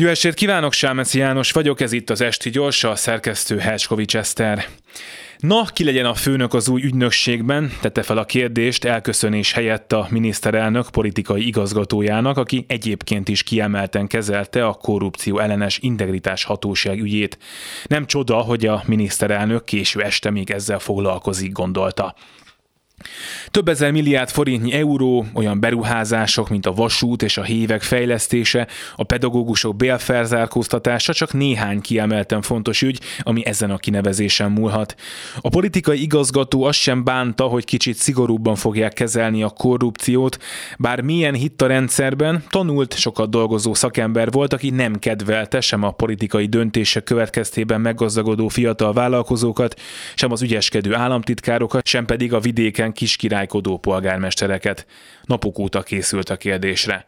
Jó estét kívánok, Sámeci János vagyok, ez itt az Esti Gyorsa, a szerkesztő Helskovics Eszter. Na, ki legyen a főnök az új ügynökségben? Tette fel a kérdést elköszönés helyett a miniszterelnök politikai igazgatójának, aki egyébként is kiemelten kezelte a korrupció ellenes integritás hatóság ügyét. Nem csoda, hogy a miniszterelnök késő este még ezzel foglalkozik, gondolta. Több ezer milliárd forintnyi euró, olyan beruházások, mint a vasút és a hévek fejlesztése, a pedagógusok bélfelzárkóztatása csak néhány kiemelten fontos ügy, ami ezen a kinevezésen múlhat. A politikai igazgató azt sem bánta, hogy kicsit szigorúbban fogják kezelni a korrupciót, bár milyen hitt a rendszerben, tanult, sokat dolgozó szakember volt, aki nem kedvelte sem a politikai döntések következtében meggazdagodó fiatal vállalkozókat, sem az ügyeskedő államtitkárokat, sem pedig a vidéken kis kiskirálykodó polgármestereket. Napok óta készült a kérdésre.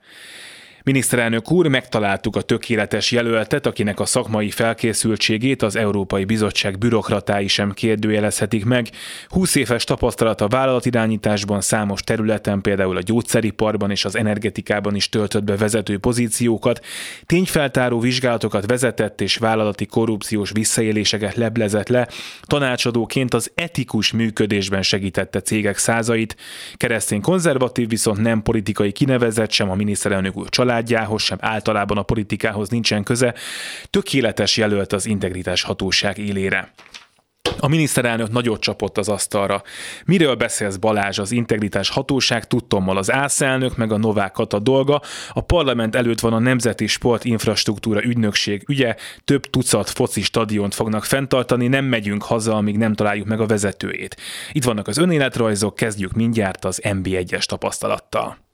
Miniszterelnök úr, megtaláltuk a tökéletes jelöltet, akinek a szakmai felkészültségét az Európai Bizottság bürokratái sem kérdőjelezhetik meg. 20 éves tapasztalat a vállalatirányításban számos területen, például a gyógyszeriparban és az energetikában is töltött be vezető pozíciókat, tényfeltáró vizsgálatokat vezetett és vállalati korrupciós visszaéléseket leblezett le, tanácsadóként az etikus működésben segítette cégek százait, keresztény konzervatív, viszont nem politikai kinevezett sem a miniszterelnök úr család családjához, sem általában a politikához nincsen köze, tökéletes jelölt az integritás hatóság élére. A miniszterelnök nagyot csapott az asztalra. Miről beszélsz Balázs, az integritás hatóság tudtommal az ászelnök, meg a Novák Kata dolga. A parlament előtt van a Nemzeti Sport Infrastruktúra ügynökség ügye, több tucat foci stadiont fognak fenntartani, nem megyünk haza, amíg nem találjuk meg a vezetőjét. Itt vannak az önéletrajzok, kezdjük mindjárt az MB1-es tapasztalattal.